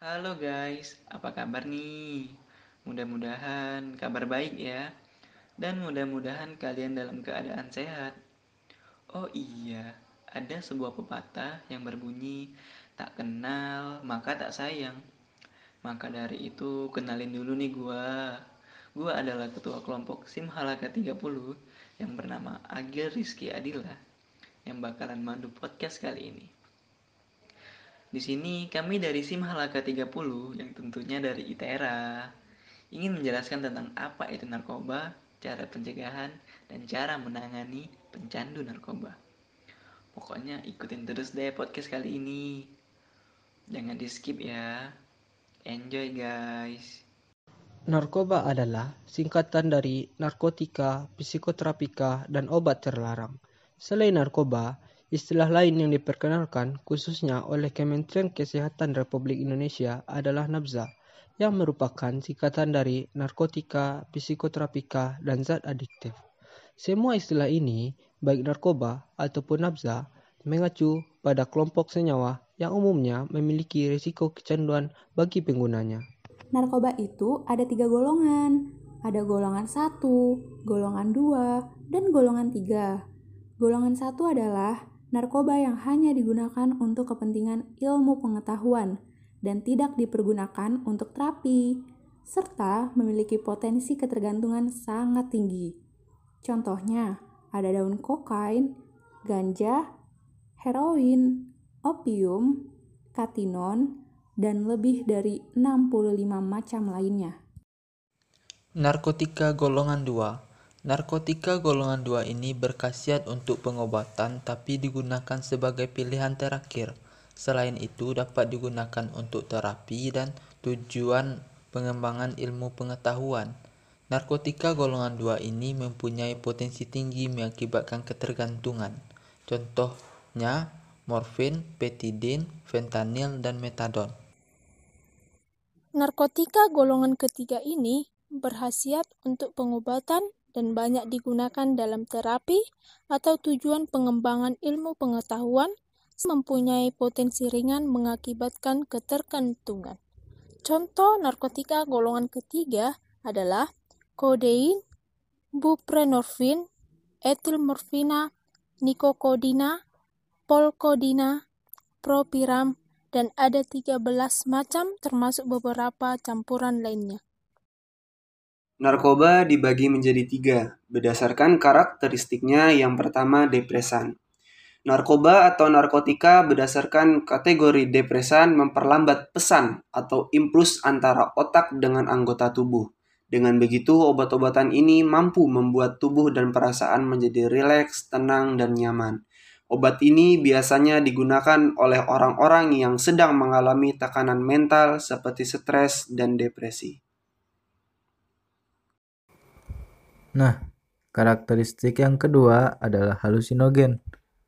Halo guys, apa kabar nih? Mudah-mudahan kabar baik ya. Dan mudah-mudahan kalian dalam keadaan sehat. Oh iya, ada sebuah pepatah yang berbunyi tak kenal maka tak sayang. Maka dari itu kenalin dulu nih gua. Gua adalah ketua kelompok SIM Halaka 30 yang bernama Agil Rizky Adila yang bakalan mandu podcast kali ini. Di sini kami dari SIM Halaka 30 yang tentunya dari ITERA ingin menjelaskan tentang apa itu narkoba, cara pencegahan, dan cara menangani pencandu narkoba. Pokoknya ikutin terus deh podcast kali ini. Jangan di skip ya. Enjoy guys. Narkoba adalah singkatan dari narkotika, psikoterapika, dan obat terlarang. Selain narkoba, Istilah lain yang diperkenalkan khususnya oleh Kementerian Kesehatan Republik Indonesia adalah nabza, yang merupakan singkatan dari narkotika, psikoterapika, dan zat adiktif. Semua istilah ini, baik narkoba ataupun nabza, mengacu pada kelompok senyawa yang umumnya memiliki risiko kecanduan bagi penggunanya. Narkoba itu ada tiga golongan. Ada golongan satu, golongan dua, dan golongan tiga. Golongan satu adalah narkoba yang hanya digunakan untuk kepentingan ilmu pengetahuan dan tidak dipergunakan untuk terapi, serta memiliki potensi ketergantungan sangat tinggi. Contohnya, ada daun kokain, ganja, heroin, opium, katinon, dan lebih dari 65 macam lainnya. Narkotika golongan 2 Narkotika golongan 2 ini berkhasiat untuk pengobatan tapi digunakan sebagai pilihan terakhir. Selain itu dapat digunakan untuk terapi dan tujuan pengembangan ilmu pengetahuan. Narkotika golongan 2 ini mempunyai potensi tinggi mengakibatkan ketergantungan. Contohnya morfin, petidin, fentanyl, dan metadon. Narkotika golongan ketiga ini berhasiat untuk pengobatan dan banyak digunakan dalam terapi atau tujuan pengembangan ilmu pengetahuan mempunyai potensi ringan mengakibatkan ketergantungan. Contoh narkotika golongan ketiga adalah kodein, buprenorfin, etilmorfina, nikokodina, polkodina, propiram, dan ada 13 macam termasuk beberapa campuran lainnya. Narkoba dibagi menjadi tiga, berdasarkan karakteristiknya yang pertama depresan. Narkoba atau narkotika berdasarkan kategori depresan memperlambat pesan atau impuls antara otak dengan anggota tubuh. Dengan begitu, obat-obatan ini mampu membuat tubuh dan perasaan menjadi rileks, tenang, dan nyaman. Obat ini biasanya digunakan oleh orang-orang yang sedang mengalami tekanan mental seperti stres dan depresi. Nah, karakteristik yang kedua adalah halusinogen.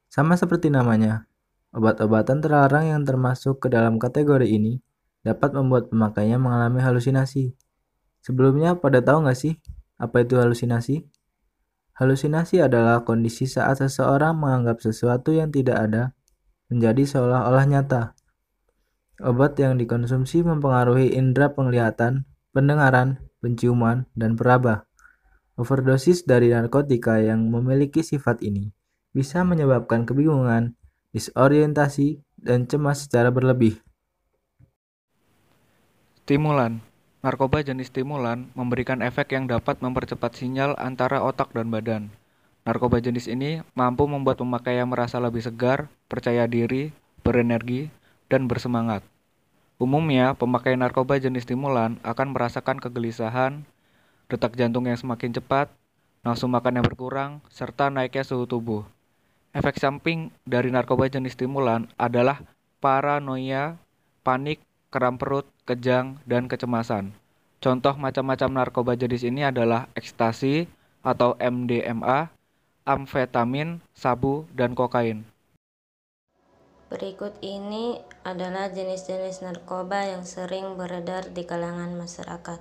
Sama seperti namanya, obat-obatan terlarang yang termasuk ke dalam kategori ini dapat membuat pemakainya mengalami halusinasi. Sebelumnya, pada tahu nggak sih apa itu halusinasi? Halusinasi adalah kondisi saat seseorang menganggap sesuatu yang tidak ada menjadi seolah-olah nyata. Obat yang dikonsumsi mempengaruhi indera penglihatan, pendengaran, penciuman, dan peraba. Overdosis dari narkotika yang memiliki sifat ini bisa menyebabkan kebingungan, disorientasi, dan cemas secara berlebih. Stimulan Narkoba jenis stimulan memberikan efek yang dapat mempercepat sinyal antara otak dan badan. Narkoba jenis ini mampu membuat pemakainya merasa lebih segar, percaya diri, berenergi, dan bersemangat. Umumnya, pemakai narkoba jenis stimulan akan merasakan kegelisahan, detak jantung yang semakin cepat, nafsu makan yang berkurang, serta naiknya suhu tubuh. Efek samping dari narkoba jenis stimulan adalah paranoia, panik, kram perut, kejang, dan kecemasan. Contoh macam-macam narkoba jenis ini adalah ekstasi atau MDMA, amfetamin, sabu, dan kokain. Berikut ini adalah jenis-jenis narkoba yang sering beredar di kalangan masyarakat.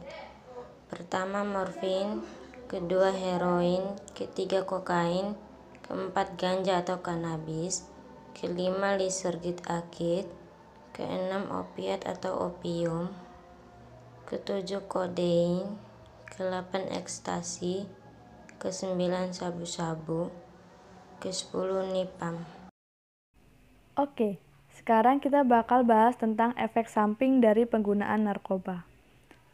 Pertama morfin, kedua heroin, ketiga kokain, keempat ganja atau kanabis, kelima lisergit akid, keenam opiat atau opium, ketujuh kodein, ke-8 ekstasi, ke-9 sabu-sabu, ke-10 nipam. Oke, sekarang kita bakal bahas tentang efek samping dari penggunaan narkoba.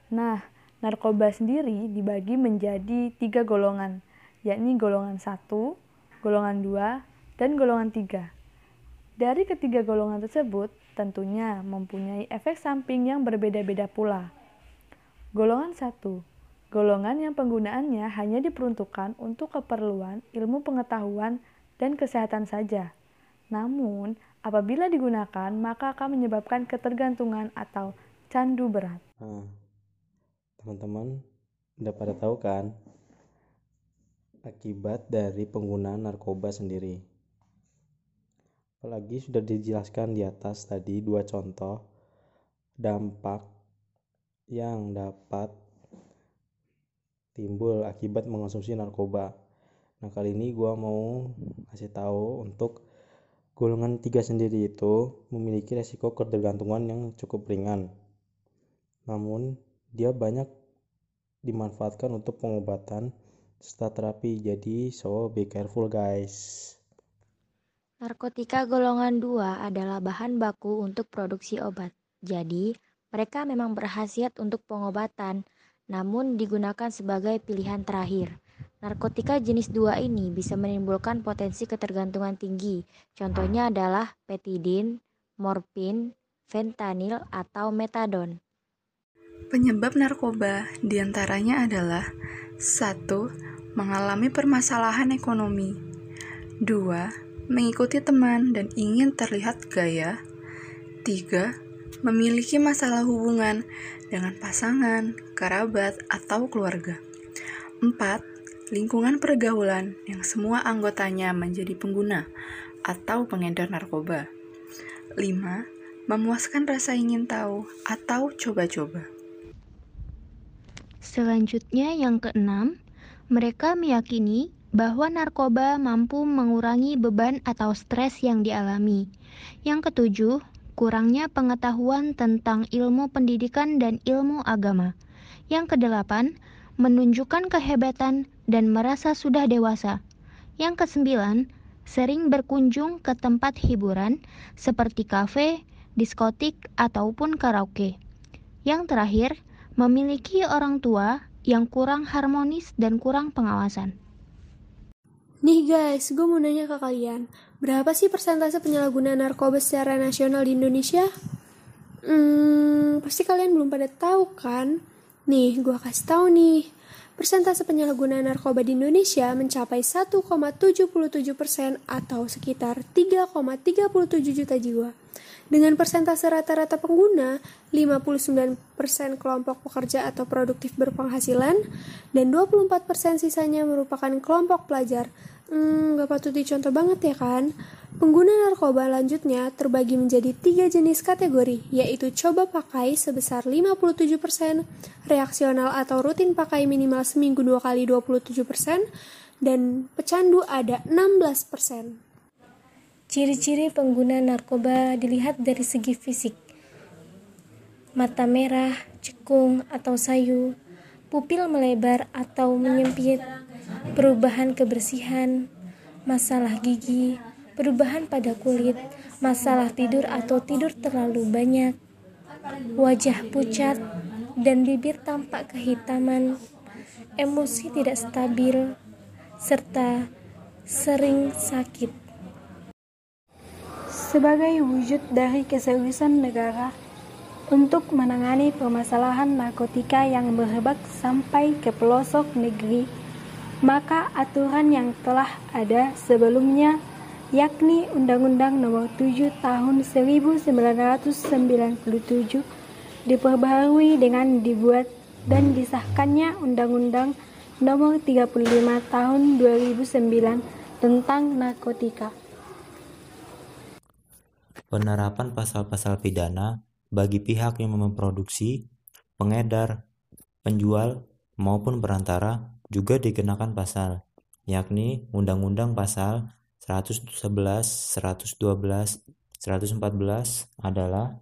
Nah, narkoba sendiri dibagi menjadi tiga golongan, yakni golongan 1, golongan 2, dan golongan 3. Dari ketiga golongan tersebut, tentunya mempunyai efek samping yang berbeda-beda pula. Golongan 1 Golongan yang penggunaannya hanya diperuntukkan untuk keperluan ilmu pengetahuan dan kesehatan saja. Namun, apabila digunakan, maka akan menyebabkan ketergantungan atau candu berat. Nah, teman-teman udah pada tahu kan akibat dari penggunaan narkoba sendiri. Apalagi sudah dijelaskan di atas tadi dua contoh dampak yang dapat timbul akibat mengonsumsi narkoba. Nah kali ini gue mau kasih tahu untuk golongan tiga sendiri itu memiliki resiko ketergantungan yang cukup ringan. Namun dia banyak dimanfaatkan untuk pengobatan serta terapi. Jadi so be careful guys. Narkotika golongan 2 adalah bahan baku untuk produksi obat. Jadi, mereka memang berhasiat untuk pengobatan, namun digunakan sebagai pilihan terakhir. Narkotika jenis 2 ini bisa menimbulkan potensi ketergantungan tinggi. Contohnya adalah petidin, morfin, fentanyl, atau metadon. Penyebab narkoba di antaranya adalah 1. Mengalami permasalahan ekonomi 2. Mengikuti teman dan ingin terlihat gaya 3. Memiliki masalah hubungan dengan pasangan, kerabat, atau keluarga. 4. Lingkungan pergaulan yang semua anggotanya menjadi pengguna atau pengedar narkoba. 5. Memuaskan rasa ingin tahu atau coba-coba. Selanjutnya yang keenam, mereka meyakini bahwa narkoba mampu mengurangi beban atau stres yang dialami. Yang ketujuh, kurangnya pengetahuan tentang ilmu pendidikan dan ilmu agama. Yang kedelapan, menunjukkan kehebatan dan merasa sudah dewasa. Yang kesembilan, sering berkunjung ke tempat hiburan seperti kafe, diskotik, ataupun karaoke. Yang terakhir, memiliki orang tua yang kurang harmonis dan kurang pengawasan. Nih guys, gue mau nanya ke kalian, berapa sih persentase penyalahgunaan narkoba secara nasional di Indonesia? Hmm, pasti kalian belum pada tahu kan? Nih, gue kasih tahu nih. Persentase penyalahgunaan narkoba di Indonesia mencapai 1,77 persen atau sekitar 3,37 juta jiwa. Dengan persentase rata-rata pengguna, 59% kelompok pekerja atau produktif berpenghasilan, dan 24% sisanya merupakan kelompok pelajar. Hmm, gak patut dicontoh banget ya kan? Pengguna narkoba lanjutnya terbagi menjadi tiga jenis kategori, yaitu coba pakai sebesar 57%, reaksional atau rutin pakai minimal seminggu dua kali 27%, dan pecandu ada 16%. Ciri-ciri pengguna narkoba dilihat dari segi fisik. Mata merah, cekung atau sayu, pupil melebar atau menyempit, perubahan kebersihan, masalah gigi, perubahan pada kulit, masalah tidur atau tidur terlalu banyak, wajah pucat, dan bibir tampak kehitaman, emosi tidak stabil, serta sering sakit. Sebagai wujud dari keseriusan negara untuk menangani permasalahan narkotika yang merebak sampai ke pelosok negeri, maka aturan yang telah ada sebelumnya yakni Undang-Undang Nomor 7 Tahun 1997 diperbaharui dengan dibuat dan disahkannya Undang-Undang Nomor 35 Tahun 2009 tentang narkotika penerapan pasal-pasal pidana bagi pihak yang memproduksi, pengedar, penjual, maupun perantara juga dikenakan pasal, yakni Undang-Undang Pasal 111, 112, 114 adalah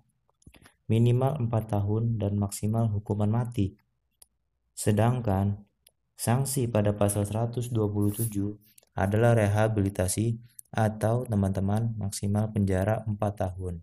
minimal 4 tahun dan maksimal hukuman mati. Sedangkan sanksi pada pasal 127 adalah rehabilitasi atau teman-teman maksimal penjara 4 tahun.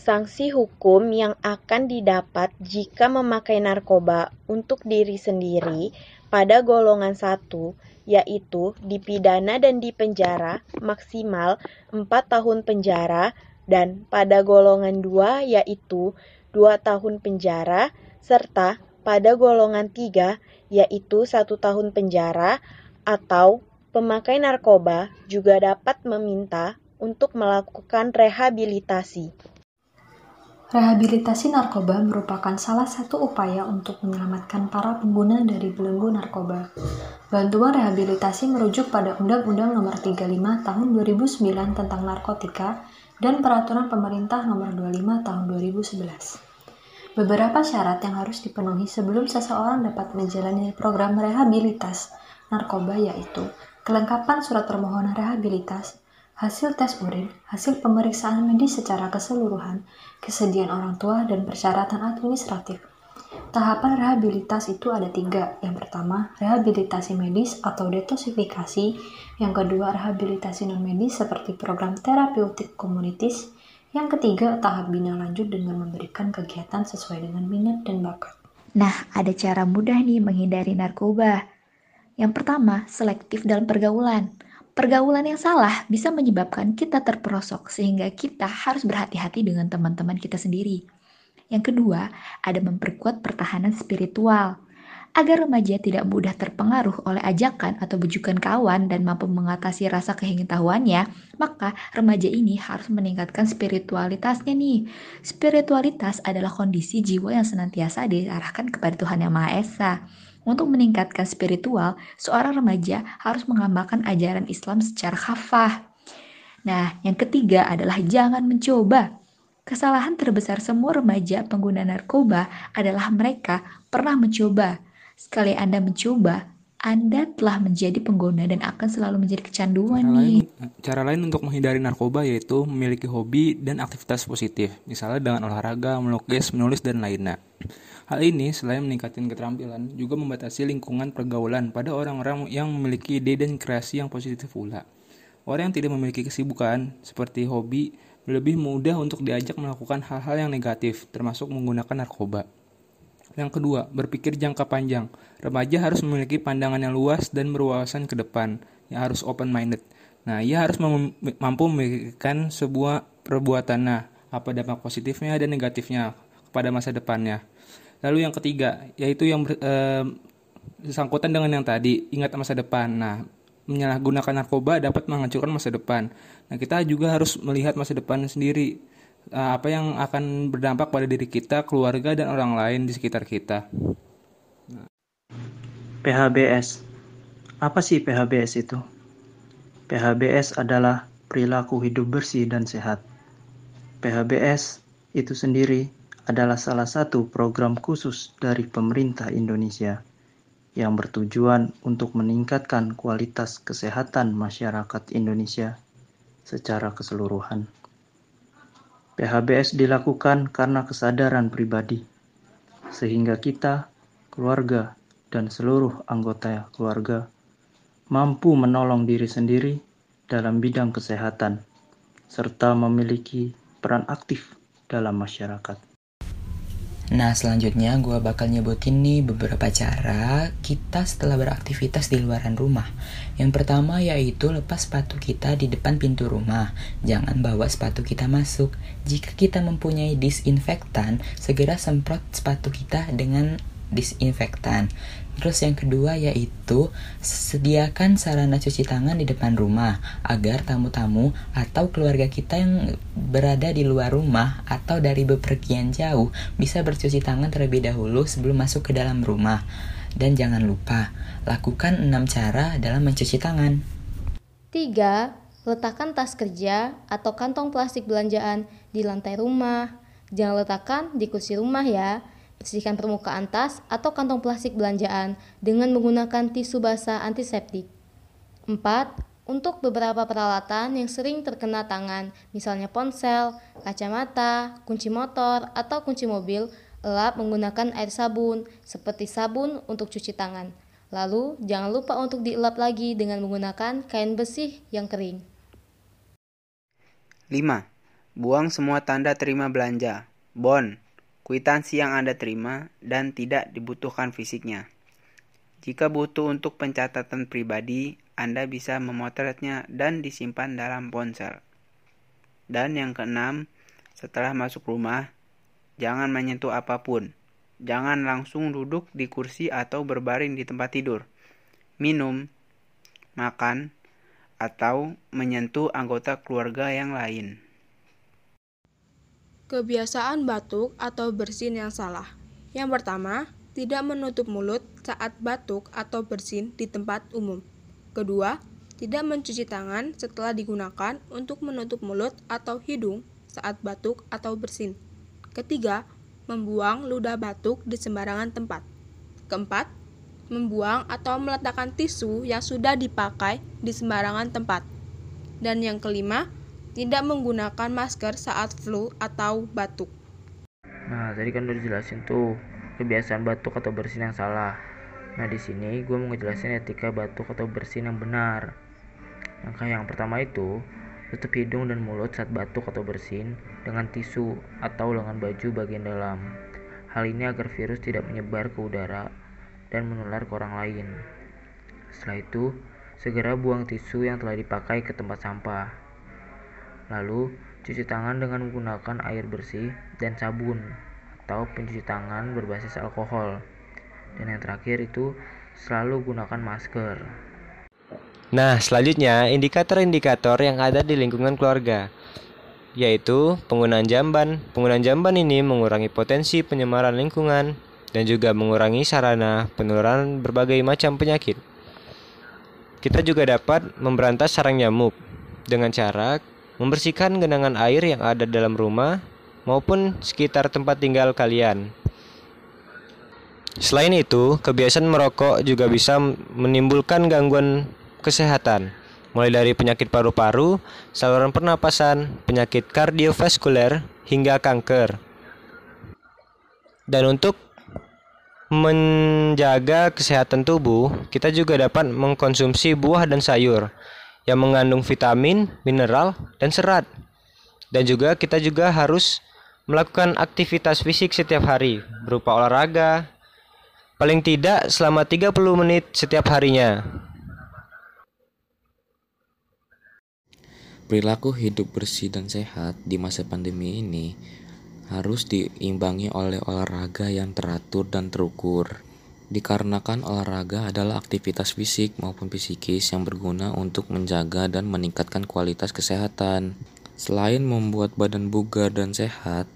Sanksi hukum yang akan didapat jika memakai narkoba untuk diri sendiri pada golongan satu yaitu dipidana dan dipenjara maksimal 4 tahun penjara dan pada golongan dua yaitu 2 tahun penjara serta pada golongan tiga yaitu satu tahun penjara atau pemakai narkoba juga dapat meminta untuk melakukan rehabilitasi. Rehabilitasi narkoba merupakan salah satu upaya untuk menyelamatkan para pengguna dari belenggu narkoba. Bantuan rehabilitasi merujuk pada Undang-Undang Nomor 35 Tahun 2009 tentang narkotika dan Peraturan Pemerintah Nomor 25 Tahun 2011. Beberapa syarat yang harus dipenuhi sebelum seseorang dapat menjalani program rehabilitas narkoba yaitu kelengkapan surat permohonan rehabilitas, hasil tes urin, hasil pemeriksaan medis secara keseluruhan, kesediaan orang tua, dan persyaratan administratif. Tahapan rehabilitas itu ada tiga. Yang pertama, rehabilitasi medis atau detosifikasi. Yang kedua, rehabilitasi non-medis seperti program terapeutik komunitis. Yang ketiga, tahap bina lanjut dengan memberikan kegiatan sesuai dengan minat dan bakat. Nah, ada cara mudah nih menghindari narkoba. Yang pertama, selektif dalam pergaulan. Pergaulan yang salah bisa menyebabkan kita terperosok sehingga kita harus berhati-hati dengan teman-teman kita sendiri. Yang kedua, ada memperkuat pertahanan spiritual. Agar remaja tidak mudah terpengaruh oleh ajakan atau bujukan kawan dan mampu mengatasi rasa keingin-tahuannya, maka remaja ini harus meningkatkan spiritualitasnya nih. Spiritualitas adalah kondisi jiwa yang senantiasa diarahkan kepada Tuhan Yang Maha Esa. Untuk meningkatkan spiritual, seorang remaja harus mengamalkan ajaran Islam secara khafah. Nah, yang ketiga adalah jangan mencoba. Kesalahan terbesar semua remaja pengguna narkoba adalah mereka pernah mencoba. Sekali Anda mencoba, anda telah menjadi pengguna dan akan selalu menjadi kecanduan cara nih. Lain, cara lain untuk menghindari narkoba yaitu memiliki hobi dan aktivitas positif, misalnya dengan olahraga, melukis, menulis, dan lainnya. Hal ini selain meningkatkan keterampilan, juga membatasi lingkungan pergaulan pada orang-orang yang memiliki ide dan kreasi yang positif pula. Orang yang tidak memiliki kesibukan, seperti hobi, lebih mudah untuk diajak melakukan hal-hal yang negatif, termasuk menggunakan narkoba. Yang kedua, berpikir jangka panjang. Remaja harus memiliki pandangan yang luas dan berwawasan ke depan, yang harus open-minded. Nah, ia harus mampu memikirkan sebuah perbuatan, nah, apa dampak positifnya dan negatifnya kepada masa depannya. Lalu yang ketiga, yaitu yang eh, sangkutan dengan yang tadi, ingat masa depan. Nah, menyalahgunakan narkoba dapat menghancurkan masa depan. Nah, kita juga harus melihat masa depan sendiri apa yang akan berdampak pada diri kita, keluarga, dan orang lain di sekitar kita. PHBS Apa sih PHBS itu? PHBS adalah perilaku hidup bersih dan sehat. PHBS itu sendiri adalah salah satu program khusus dari pemerintah Indonesia yang bertujuan untuk meningkatkan kualitas kesehatan masyarakat Indonesia secara keseluruhan. PHBS dilakukan karena kesadaran pribadi, sehingga kita, keluarga, dan seluruh anggota keluarga mampu menolong diri sendiri dalam bidang kesehatan, serta memiliki peran aktif dalam masyarakat. Nah selanjutnya gue bakal nyebutin nih beberapa cara kita setelah beraktivitas di luaran rumah. Yang pertama yaitu lepas sepatu kita di depan pintu rumah. Jangan bawa sepatu kita masuk. Jika kita mempunyai disinfektan segera semprot sepatu kita dengan disinfektan Terus yang kedua yaitu sediakan sarana cuci tangan di depan rumah agar tamu-tamu atau keluarga kita yang berada di luar rumah atau dari bepergian jauh bisa bercuci tangan terlebih dahulu sebelum masuk ke dalam rumah. Dan jangan lupa, lakukan 6 cara dalam mencuci tangan. 3. Letakkan tas kerja atau kantong plastik belanjaan di lantai rumah. Jangan letakkan di kursi rumah ya. Bersihkan permukaan tas atau kantong plastik belanjaan dengan menggunakan tisu basah antiseptik. 4. Untuk beberapa peralatan yang sering terkena tangan, misalnya ponsel, kacamata, kunci motor, atau kunci mobil, elap menggunakan air sabun, seperti sabun untuk cuci tangan. Lalu, jangan lupa untuk dielap lagi dengan menggunakan kain bersih yang kering. 5. Buang semua tanda terima belanja, bon, kwitansi yang Anda terima, dan tidak dibutuhkan fisiknya. Jika butuh untuk pencatatan pribadi, anda bisa memotretnya dan disimpan dalam ponsel. Dan yang keenam, setelah masuk rumah, jangan menyentuh apa pun. Jangan langsung duduk di kursi atau berbaring di tempat tidur. Minum, makan, atau menyentuh anggota keluarga yang lain. Kebiasaan batuk atau bersin yang salah. Yang pertama, tidak menutup mulut saat batuk atau bersin di tempat umum. Kedua, tidak mencuci tangan setelah digunakan untuk menutup mulut atau hidung saat batuk atau bersin. Ketiga, membuang ludah batuk di sembarangan tempat. Keempat, membuang atau meletakkan tisu yang sudah dipakai di sembarangan tempat. Dan yang kelima, tidak menggunakan masker saat flu atau batuk. Nah, tadi kan udah dijelasin tuh kebiasaan batuk atau bersin yang salah. Nah di sini gue mau ngejelasin etika batuk atau bersin yang benar. Langkah yang pertama itu tutup hidung dan mulut saat batuk atau bersin dengan tisu atau lengan baju bagian dalam. Hal ini agar virus tidak menyebar ke udara dan menular ke orang lain. Setelah itu, segera buang tisu yang telah dipakai ke tempat sampah. Lalu, cuci tangan dengan menggunakan air bersih dan sabun atau pencuci tangan berbasis alkohol. Dan yang terakhir itu selalu gunakan masker. Nah, selanjutnya indikator-indikator yang ada di lingkungan keluarga yaitu penggunaan jamban. Penggunaan jamban ini mengurangi potensi penyemaran lingkungan dan juga mengurangi sarana penularan berbagai macam penyakit. Kita juga dapat memberantas sarang nyamuk dengan cara membersihkan genangan air yang ada dalam rumah maupun sekitar tempat tinggal kalian. Selain itu, kebiasaan merokok juga bisa menimbulkan gangguan kesehatan, mulai dari penyakit paru-paru, saluran pernapasan, penyakit kardiovaskuler, hingga kanker. Dan untuk menjaga kesehatan tubuh, kita juga dapat mengkonsumsi buah dan sayur yang mengandung vitamin, mineral, dan serat. Dan juga kita juga harus melakukan aktivitas fisik setiap hari berupa olahraga, paling tidak selama 30 menit setiap harinya. Perilaku hidup bersih dan sehat di masa pandemi ini harus diimbangi oleh olahraga yang teratur dan terukur. Dikarenakan olahraga adalah aktivitas fisik maupun psikis yang berguna untuk menjaga dan meningkatkan kualitas kesehatan. Selain membuat badan bugar dan sehat,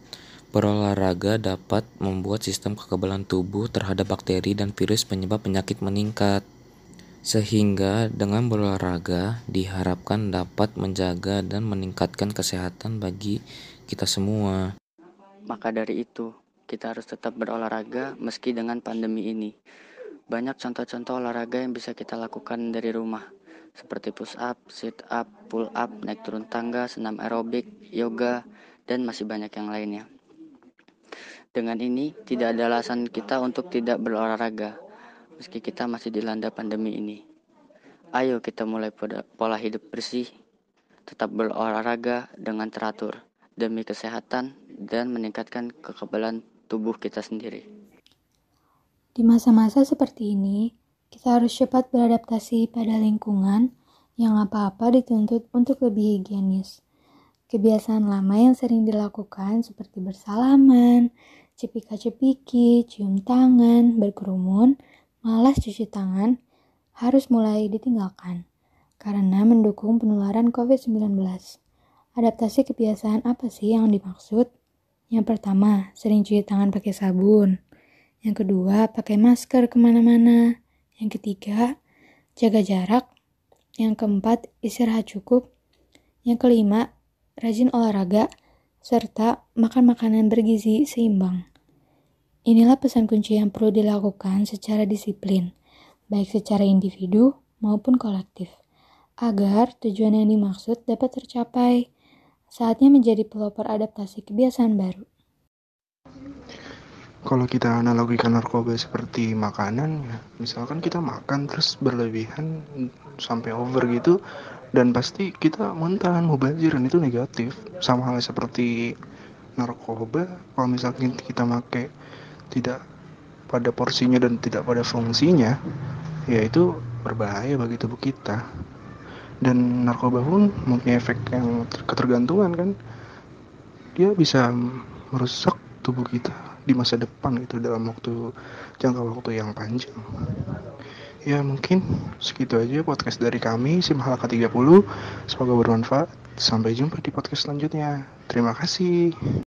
Berolahraga dapat membuat sistem kekebalan tubuh terhadap bakteri dan virus penyebab penyakit meningkat. Sehingga dengan berolahraga diharapkan dapat menjaga dan meningkatkan kesehatan bagi kita semua. Maka dari itu, kita harus tetap berolahraga meski dengan pandemi ini. Banyak contoh-contoh olahraga yang bisa kita lakukan dari rumah, seperti push up, sit up, pull up, naik turun tangga, senam aerobik, yoga, dan masih banyak yang lainnya. Dengan ini, tidak ada alasan kita untuk tidak berolahraga, meski kita masih dilanda pandemi ini. Ayo kita mulai pola hidup bersih, tetap berolahraga dengan teratur, demi kesehatan dan meningkatkan kekebalan tubuh kita sendiri. Di masa-masa seperti ini, kita harus cepat beradaptasi pada lingkungan yang apa-apa dituntut untuk lebih higienis. Kebiasaan lama yang sering dilakukan seperti bersalaman, cepika-cepiki, cium tangan, berkerumun, malas cuci tangan, harus mulai ditinggalkan karena mendukung penularan COVID-19. Adaptasi kebiasaan apa sih yang dimaksud? Yang pertama, sering cuci tangan pakai sabun. Yang kedua, pakai masker ke mana-mana. Yang ketiga, jaga jarak. Yang keempat, istirahat cukup. Yang kelima, rajin olahraga, serta makan makanan bergizi seimbang. Inilah pesan kunci yang perlu dilakukan secara disiplin, baik secara individu maupun kolektif. agar tujuan yang dimaksud dapat tercapai. Saatnya menjadi pelopor adaptasi kebiasaan baru. Kalau kita analogikan narkoba seperti makanan, ya, misalkan kita makan terus berlebihan sampai over gitu, dan pasti kita muntah mubazir dan itu negatif. Sama halnya seperti narkoba, kalau misalkan kita pakai tidak pada porsinya dan tidak pada fungsinya, ya itu berbahaya bagi tubuh kita. Dan narkoba pun mempunyai efek yang ketergantungan kan, dia bisa merusak tubuh kita di masa depan gitu dalam waktu jangka waktu yang panjang. Ya mungkin segitu aja podcast dari kami Simhalaka 30. Semoga bermanfaat. Sampai jumpa di podcast selanjutnya. Terima kasih.